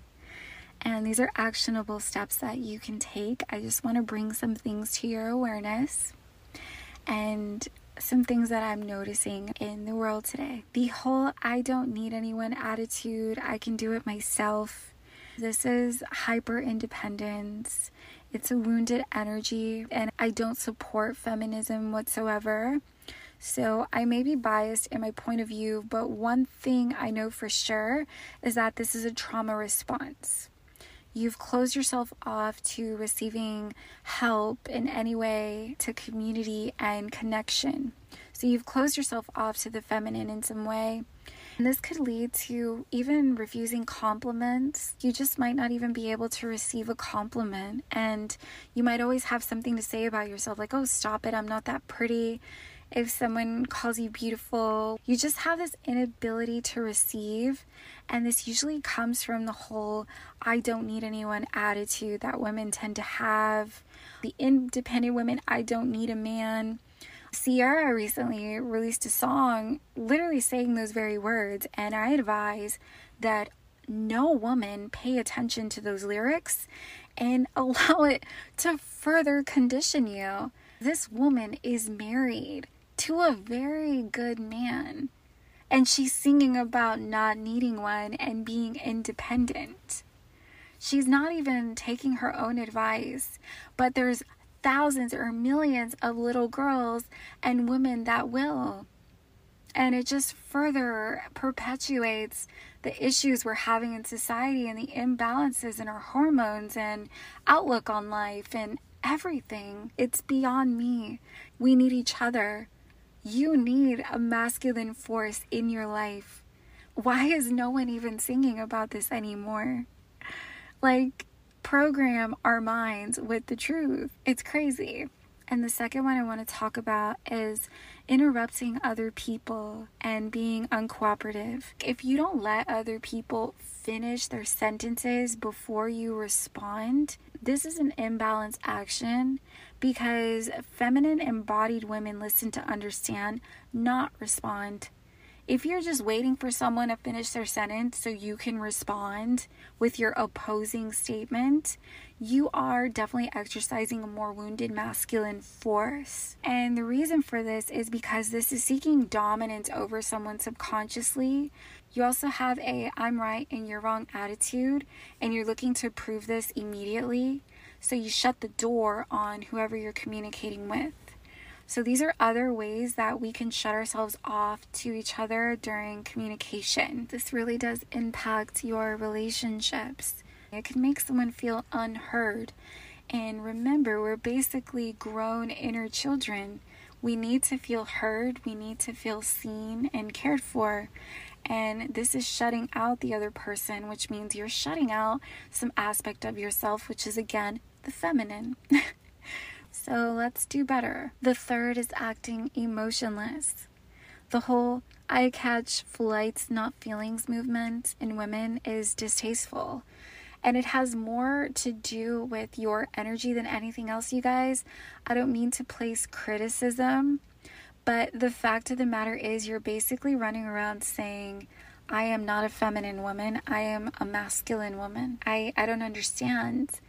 And these are actionable steps that you can take. I just want to bring some things to your awareness and some things that I'm noticing in the world today. The whole I don't need anyone attitude, I can do it myself. This is hyper independence it's a wounded energy, and I don't support feminism whatsoever. So I may be biased in my point of view, but one thing I know for sure is that this is a trauma response. You've closed yourself off to receiving help in any way to community and connection. So you've closed yourself off to the feminine in some way. And this could lead to even refusing compliments. You just might not even be able to receive a compliment. And you might always have something to say about yourself, like, oh, stop it, I'm not that pretty. If someone calls you beautiful, you just have this inability to receive. And this usually comes from the whole I don't need anyone attitude that women tend to have. The independent women, I don't need a man Ciara recently released a song literally saying those very words, and I advise that no woman pay attention to those lyrics and allow it to further condition you. This woman is married to a very good man, and she's singing about not needing one and being independent. She's not even taking her own advice, but there's thousands or millions of little girls and women that will. And it just further perpetuates the issues we're having in society and the imbalances in our hormones and outlook on life and everything. It's beyond me. We need each other. You need a masculine force in your life. Why is no one even singing about this anymore? Like, program our minds with the truth. It's crazy. And the second one I want to talk about is interrupting other people and being uncooperative. If you don't let other people finish their sentences before you respond, this is an imbalanced action because feminine embodied women listen to understand, not respond. If you're just waiting for someone to finish their sentence so you can respond with your opposing statement, you are definitely exercising a more wounded masculine force. And the reason for this is because this is seeking dominance over someone subconsciously. You also have a I'm right and you're wrong attitude, and you're looking to prove this immediately. So you shut the door on whoever you're communicating with. So these are other ways that we can shut ourselves off to each other during communication. This really does impact your relationships. It can make someone feel unheard. And remember, we're basically grown inner children. We need to feel heard, we need to feel seen and cared for. And this is shutting out the other person, which means you're shutting out some aspect of yourself, which is again the feminine. so let's do better. The third is acting emotionless. The whole I catch flights, not feelings movement in women is distasteful. And it has more to do with your energy than anything else, you guys. I don't mean to place criticism, but the fact of the matter is, you're basically running around saying, I am not a feminine woman, I am a masculine woman. I, I don't understand.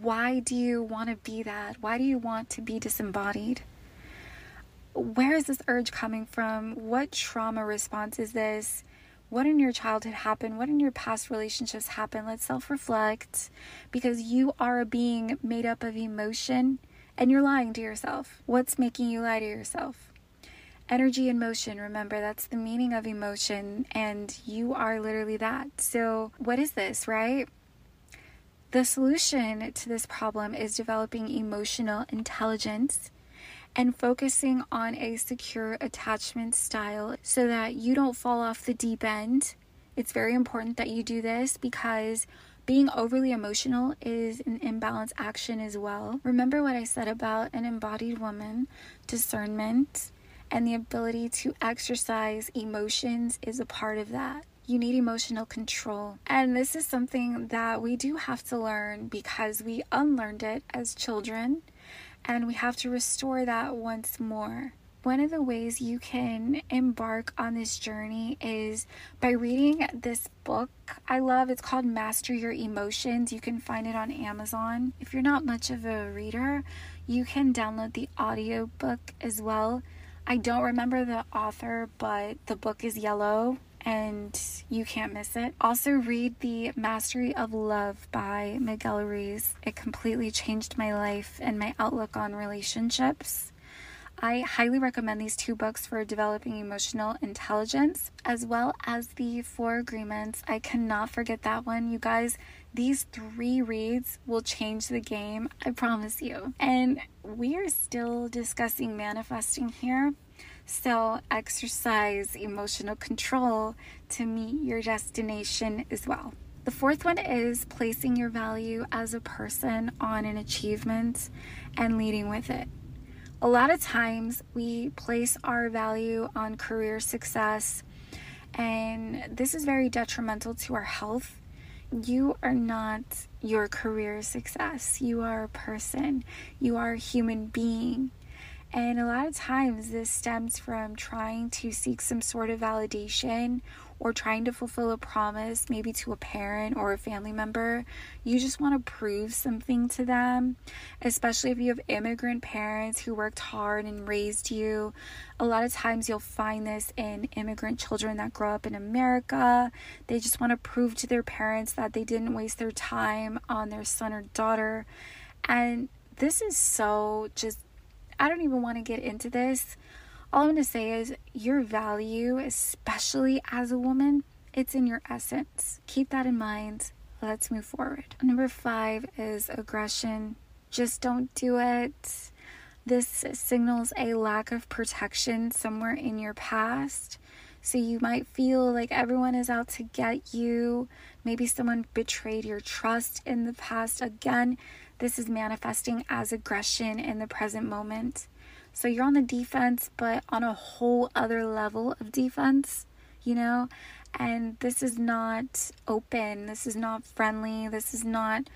Why do you want to be that? Why do you want to be disembodied? Where is this urge coming from? What trauma response is this? what in your childhood happened, what in your past relationships happened. Let's self reflect because you are a being made up of emotion and you're lying to yourself. What's making you lie to yourself? Energy and motion, remember that's the meaning of emotion, and you are literally that. So, what is this, right? The solution to this problem is developing emotional intelligence and focusing on a secure attachment style so that you don't fall off the deep end. It's very important that you do this because being overly emotional is an imbalance action as well. Remember what I said about an embodied woman, discernment, and the ability to exercise emotions is a part of that. You need emotional control. And this is something that we do have to learn because we unlearned it as children and we have to restore that once more. One of the ways you can embark on this journey is by reading this book I love. It's called Master Your Emotions. You can find it on Amazon. If you're not much of a reader, you can download the audio book as well. I don't remember the author, but the book is yellow and you can't miss it. Also, read The Mastery of Love by Miguel Ruiz. It completely changed my life and my outlook on relationships. I highly recommend these two books for developing emotional intelligence, as well as the Four Agreements. I cannot forget that one. You guys, these three reads will change the game, I promise you. And we are still discussing manifesting here, so, exercise emotional control to meet your destination as well. The fourth one is placing your value as a person on an achievement and leading with it. A lot of times we place our value on career success, and this is very detrimental to our health. You are not your career success. You are a person. You are a human being. And a lot of times, this stems from trying to seek some sort of validation or trying to fulfill a promise, maybe to a parent or a family member. You just want to prove something to them, especially if you have immigrant parents who worked hard and raised you. A lot of times, you'll find this in immigrant children that grow up in America. They just want to prove to their parents that they didn't waste their time on their son or daughter. And this is so just I don't even want to get into this. All I'm going to say is your value, especially as a woman, it's in your essence. Keep that in mind. Let's move forward. Number five is aggression. Just don't do it. This signals a lack of protection somewhere in your past. So you might feel like everyone is out to get you. Maybe someone betrayed your trust in the past. Again, This is manifesting as aggression in the present moment. So you're on the defense, but on a whole other level of defense, you know? And this is not open. This is not friendly. This is not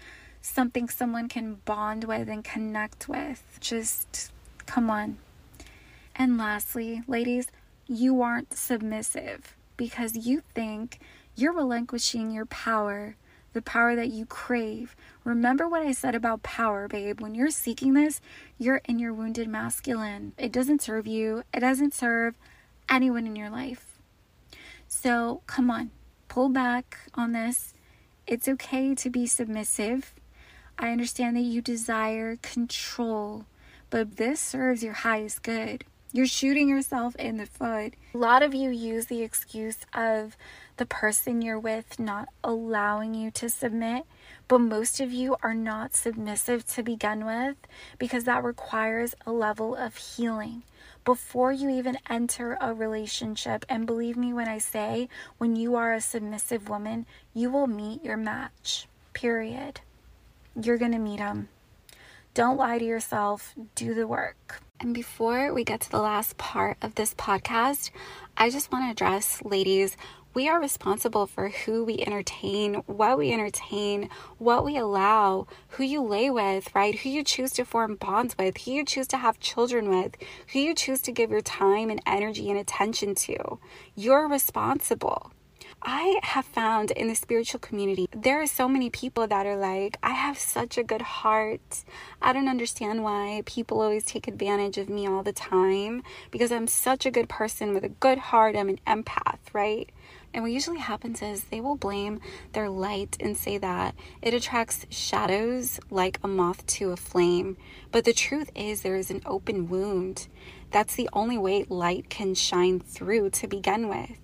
something someone can bond with and connect with. Just come on. And lastly, ladies, you aren't submissive because you think you're relinquishing your power, the power that you crave. Remember what I said about power, babe. When you're seeking this, you're in your wounded masculine. It doesn't serve you, it doesn't serve anyone in your life. So come on, pull back on this. It's okay to be submissive. I understand that you desire control, but this serves your highest good. You're shooting yourself in the foot. A lot of you use the excuse of the person you're with not allowing you to submit, but most of you are not submissive to begin with because that requires a level of healing before you even enter a relationship. And believe me when I say, when you are a submissive woman, you will meet your match. Period. You're going to meet them. Don't lie to yourself, do the work. And before we get to the last part of this podcast, I just want to address, ladies, we are responsible for who we entertain, what we entertain, what we allow, who you lay with, right? Who you choose to form bonds with, who you choose to have children with, who you choose to give your time and energy and attention to. You're responsible. I have found in the spiritual community, there are so many people that are like, I have such a good heart. I don't understand why people always take advantage of me all the time because I'm such a good person with a good heart. I'm an empath, right? And what usually happens is they will blame their light and say that it attracts shadows like a moth to a flame. But the truth is, there is an open wound. That's the only way light can shine through to begin with.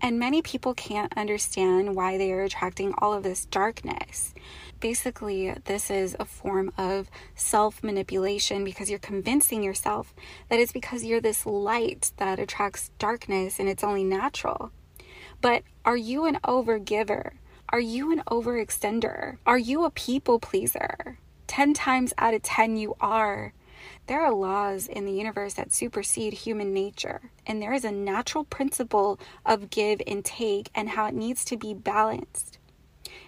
And many people can't understand why they are attracting all of this darkness. Basically, this is a form of self manipulation because you're convincing yourself that it's because you're this light that attracts darkness and it's only natural. But are you an overgiver? Are you an overextender? Are you a people pleaser? 10 times out of 10, you are. There are laws in the universe that supersede human nature, and there is a natural principle of give and take and how it needs to be balanced.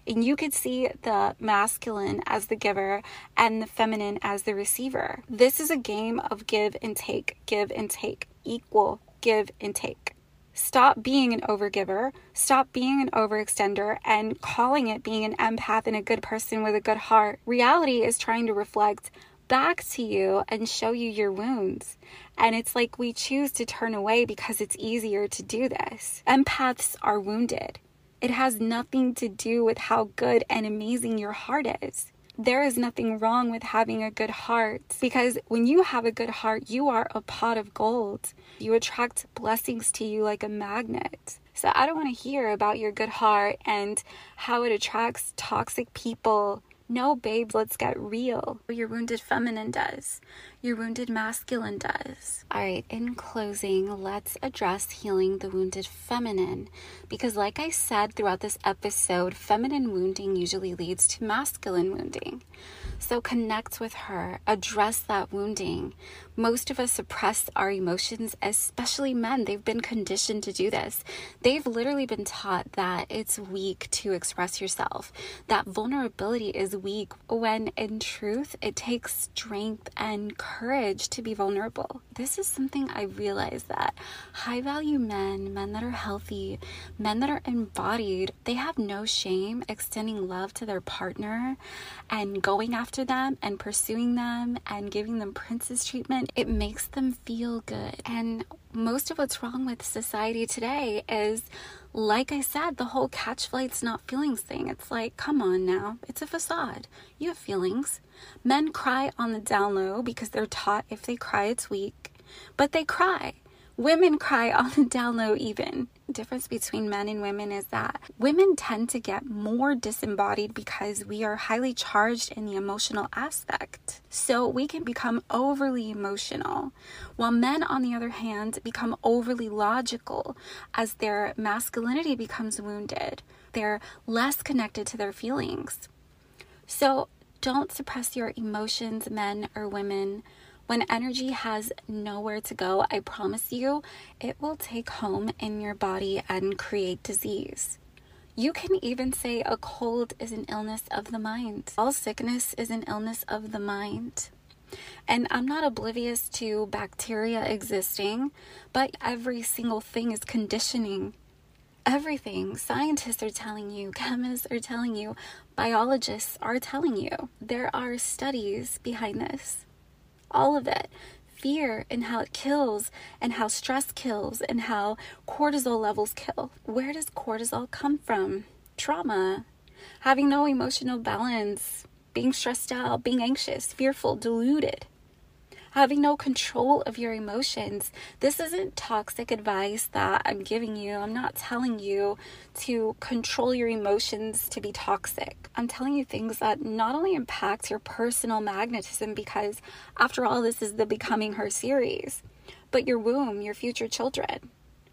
And you could see the masculine as the giver and the feminine as the receiver. This is a game of give and take, give and take, equal give and take. Stop being an overgiver, stop being an overextender, and calling it being an empath and a good person with a good heart. Reality is trying to reflect back to you and show you your wounds. And it's like we choose to turn away because it's easier to do this. Empaths are wounded. It has nothing to do with how good and amazing your heart is there is nothing wrong with having a good heart because when you have a good heart, you are a pot of gold. You attract blessings to you like a magnet. So I don't want to hear about your good heart and how it attracts toxic people no, babes, let's get real. Your wounded feminine does. Your wounded masculine does. All right, in closing, let's address healing the wounded feminine. Because, like I said throughout this episode, feminine wounding usually leads to masculine wounding. So connect with her, address that wounding. Most of us suppress our emotions, especially men. They've been conditioned to do this. They've literally been taught that it's weak to express yourself, that vulnerability is weak, when in truth, it takes strength and courage to be vulnerable. This is something I realized that high value men, men that are healthy, men that are embodied, they have no shame extending love to their partner and going after them and pursuing them and giving them princess treatment, it makes them feel good. And most of what's wrong with society today is, like I said, the whole catch flights not feelings thing. It's like, come on now, it's a facade. You have feelings. Men cry on the down low because they're taught if they cry, it's weak, but they cry. Women cry on the down low, even. Difference between men and women is that women tend to get more disembodied because we are highly charged in the emotional aspect. So we can become overly emotional, while men, on the other hand, become overly logical as their masculinity becomes wounded. They're less connected to their feelings. So Don't suppress your emotions, men or women. When energy has nowhere to go, I promise you, it will take home in your body and create disease. You can even say a cold is an illness of the mind. All sickness is an illness of the mind. And I'm not oblivious to bacteria existing, but every single thing is conditioning. Everything. Scientists are telling you, chemists are telling you, biologists are telling you. There are studies behind this. All of it. Fear and how it kills, and how stress kills, and how cortisol levels kill. Where does cortisol come from? Trauma. Having no emotional balance, being stressed out, being anxious, fearful, deluded, having no control of your emotions. This isn't toxic advice that I'm giving you. I'm not telling you to control your emotions to be toxic. I'm telling you things that not only impact your personal magnetism, because after all, this is the Becoming Her series, but your womb, your future children.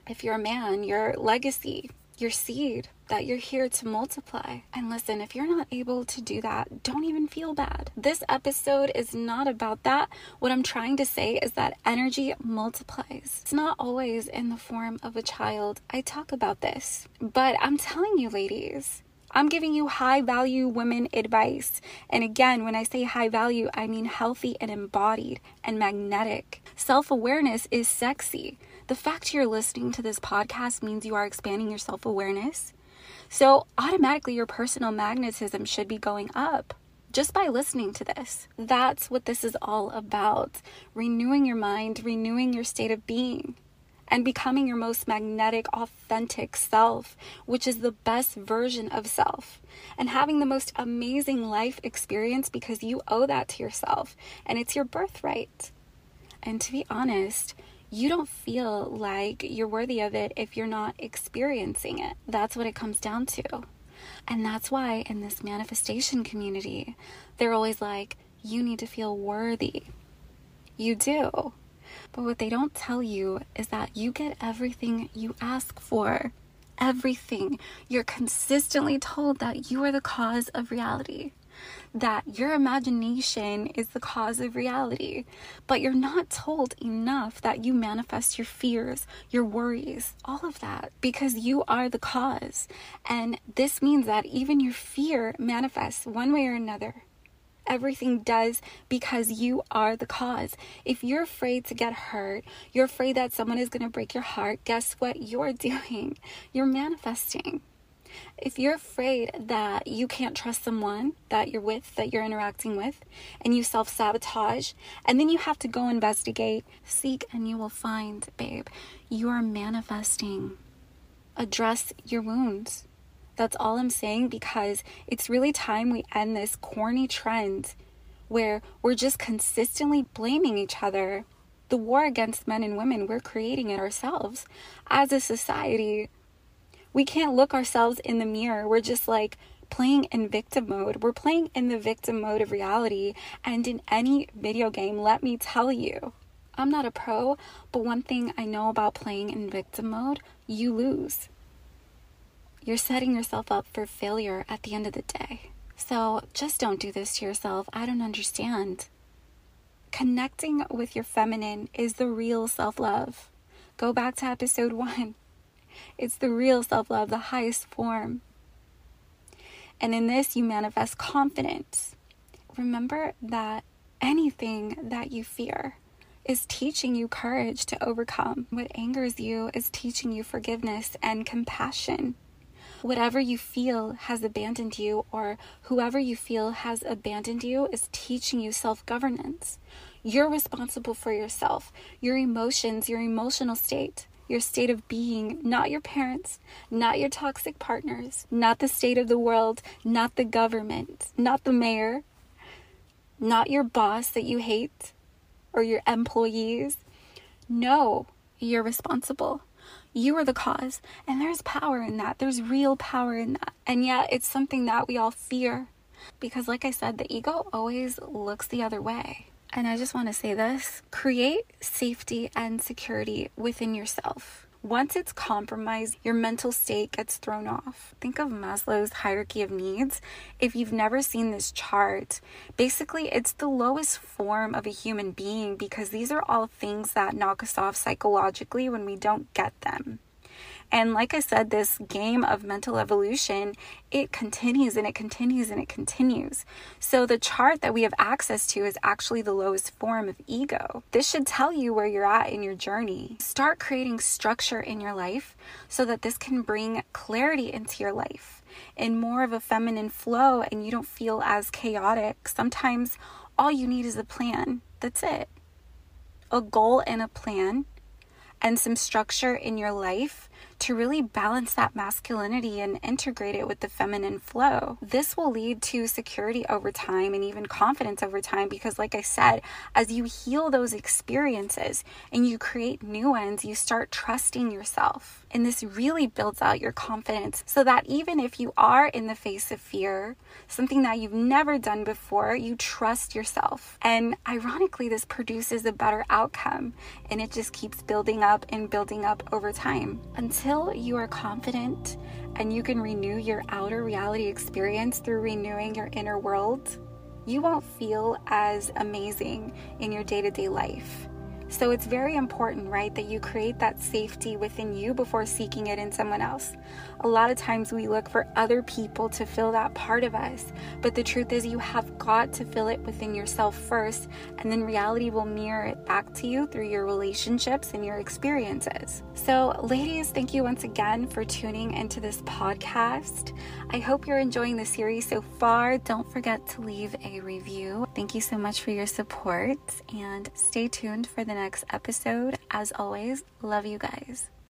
If you're a man, your legacy, your seed that you're here to multiply. And listen, if you're not able to do that, don't even feel bad. This episode is not about that. What I'm trying to say is that energy multiplies. It's not always in the form of a child. I talk about this, but I'm telling you, ladies, I'm giving you high value women advice. And again, when I say high value, I mean healthy and embodied and magnetic. Self awareness is sexy. The fact you're listening to this podcast means you are expanding your self awareness. So, automatically, your personal magnetism should be going up just by listening to this. That's what this is all about renewing your mind, renewing your state of being, and becoming your most magnetic, authentic self, which is the best version of self, and having the most amazing life experience because you owe that to yourself and it's your birthright. And to be honest, you don't feel like you're worthy of it if you're not experiencing it. That's what it comes down to. And that's why in this manifestation community, they're always like, you need to feel worthy. You do. But what they don't tell you is that you get everything you ask for. Everything. You're consistently told that you are the cause of reality that your imagination is the cause of reality, but you're not told enough that you manifest your fears, your worries, all of that, because you are the cause. And this means that even your fear manifests one way or another. Everything does because you are the cause. If you're afraid to get hurt, you're afraid that someone is going to break your heart, guess what you're doing? You're manifesting. If you're afraid that you can't trust someone that you're with, that you're interacting with, and you self sabotage, and then you have to go investigate, seek, and you will find, babe. You are manifesting. Address your wounds. That's all I'm saying because it's really time we end this corny trend where we're just consistently blaming each other. The war against men and women, we're creating it ourselves as a society we can't look ourselves in the mirror. We're just like playing in victim mode. We're playing in the victim mode of reality. And in any video game, let me tell you, I'm not a pro, but one thing I know about playing in victim mode, you lose. You're setting yourself up for failure at the end of the day. So just don't do this to yourself. I don't understand. Connecting with your feminine is the real self love. Go back to episode one. It's the real self love, the highest form. And in this, you manifest confidence. Remember that anything that you fear is teaching you courage to overcome. What angers you is teaching you forgiveness and compassion. Whatever you feel has abandoned you, or whoever you feel has abandoned you, is teaching you self governance. You're responsible for yourself, your emotions, your emotional state your state of being, not your parents, not your toxic partners, not the state of the world, not the government, not the mayor, not your boss that you hate or your employees. No, you're responsible. You are the cause, and there's power in that. There's real power in that. And yet, it's something that we all fear because, like I said, the ego always looks the other way. And I just want to say this create safety and security within yourself. Once it's compromised, your mental state gets thrown off. Think of Maslow's hierarchy of needs. If you've never seen this chart, basically it's the lowest form of a human being because these are all things that knock us off psychologically when we don't get them. And like I said, this game of mental evolution, it continues and it continues and it continues. So the chart that we have access to is actually the lowest form of ego. This should tell you where you're at in your journey. Start creating structure in your life so that this can bring clarity into your life in more of a feminine flow and you don't feel as chaotic. Sometimes all you need is a plan. That's it. A goal and a plan and some structure in your life to really balance that masculinity and integrate it with the feminine flow. This will lead to security over time and even confidence over time because, like I said, as you heal those experiences and you create new ones, you start trusting yourself. And this really builds out your confidence so that even if you are in the face of fear, something that you've never done before, you trust yourself. And ironically, this produces a better outcome and it just keeps building up and building up over time until you are confident and you can renew your outer reality experience through renewing your inner world, you won't feel as amazing in your day to day life. So it's very important, right, that you create that safety within you before seeking it in someone else. A lot of times we look for other people to fill that part of us, but the truth is you have got to fill it within yourself first, and then reality will mirror it back to you through your relationships and your experiences. So, ladies, thank you once again for tuning into this podcast. I hope you're enjoying the series so far. Don't forget to leave a review. Thank you so much for your support, and stay tuned for the next episode. As always, love you guys.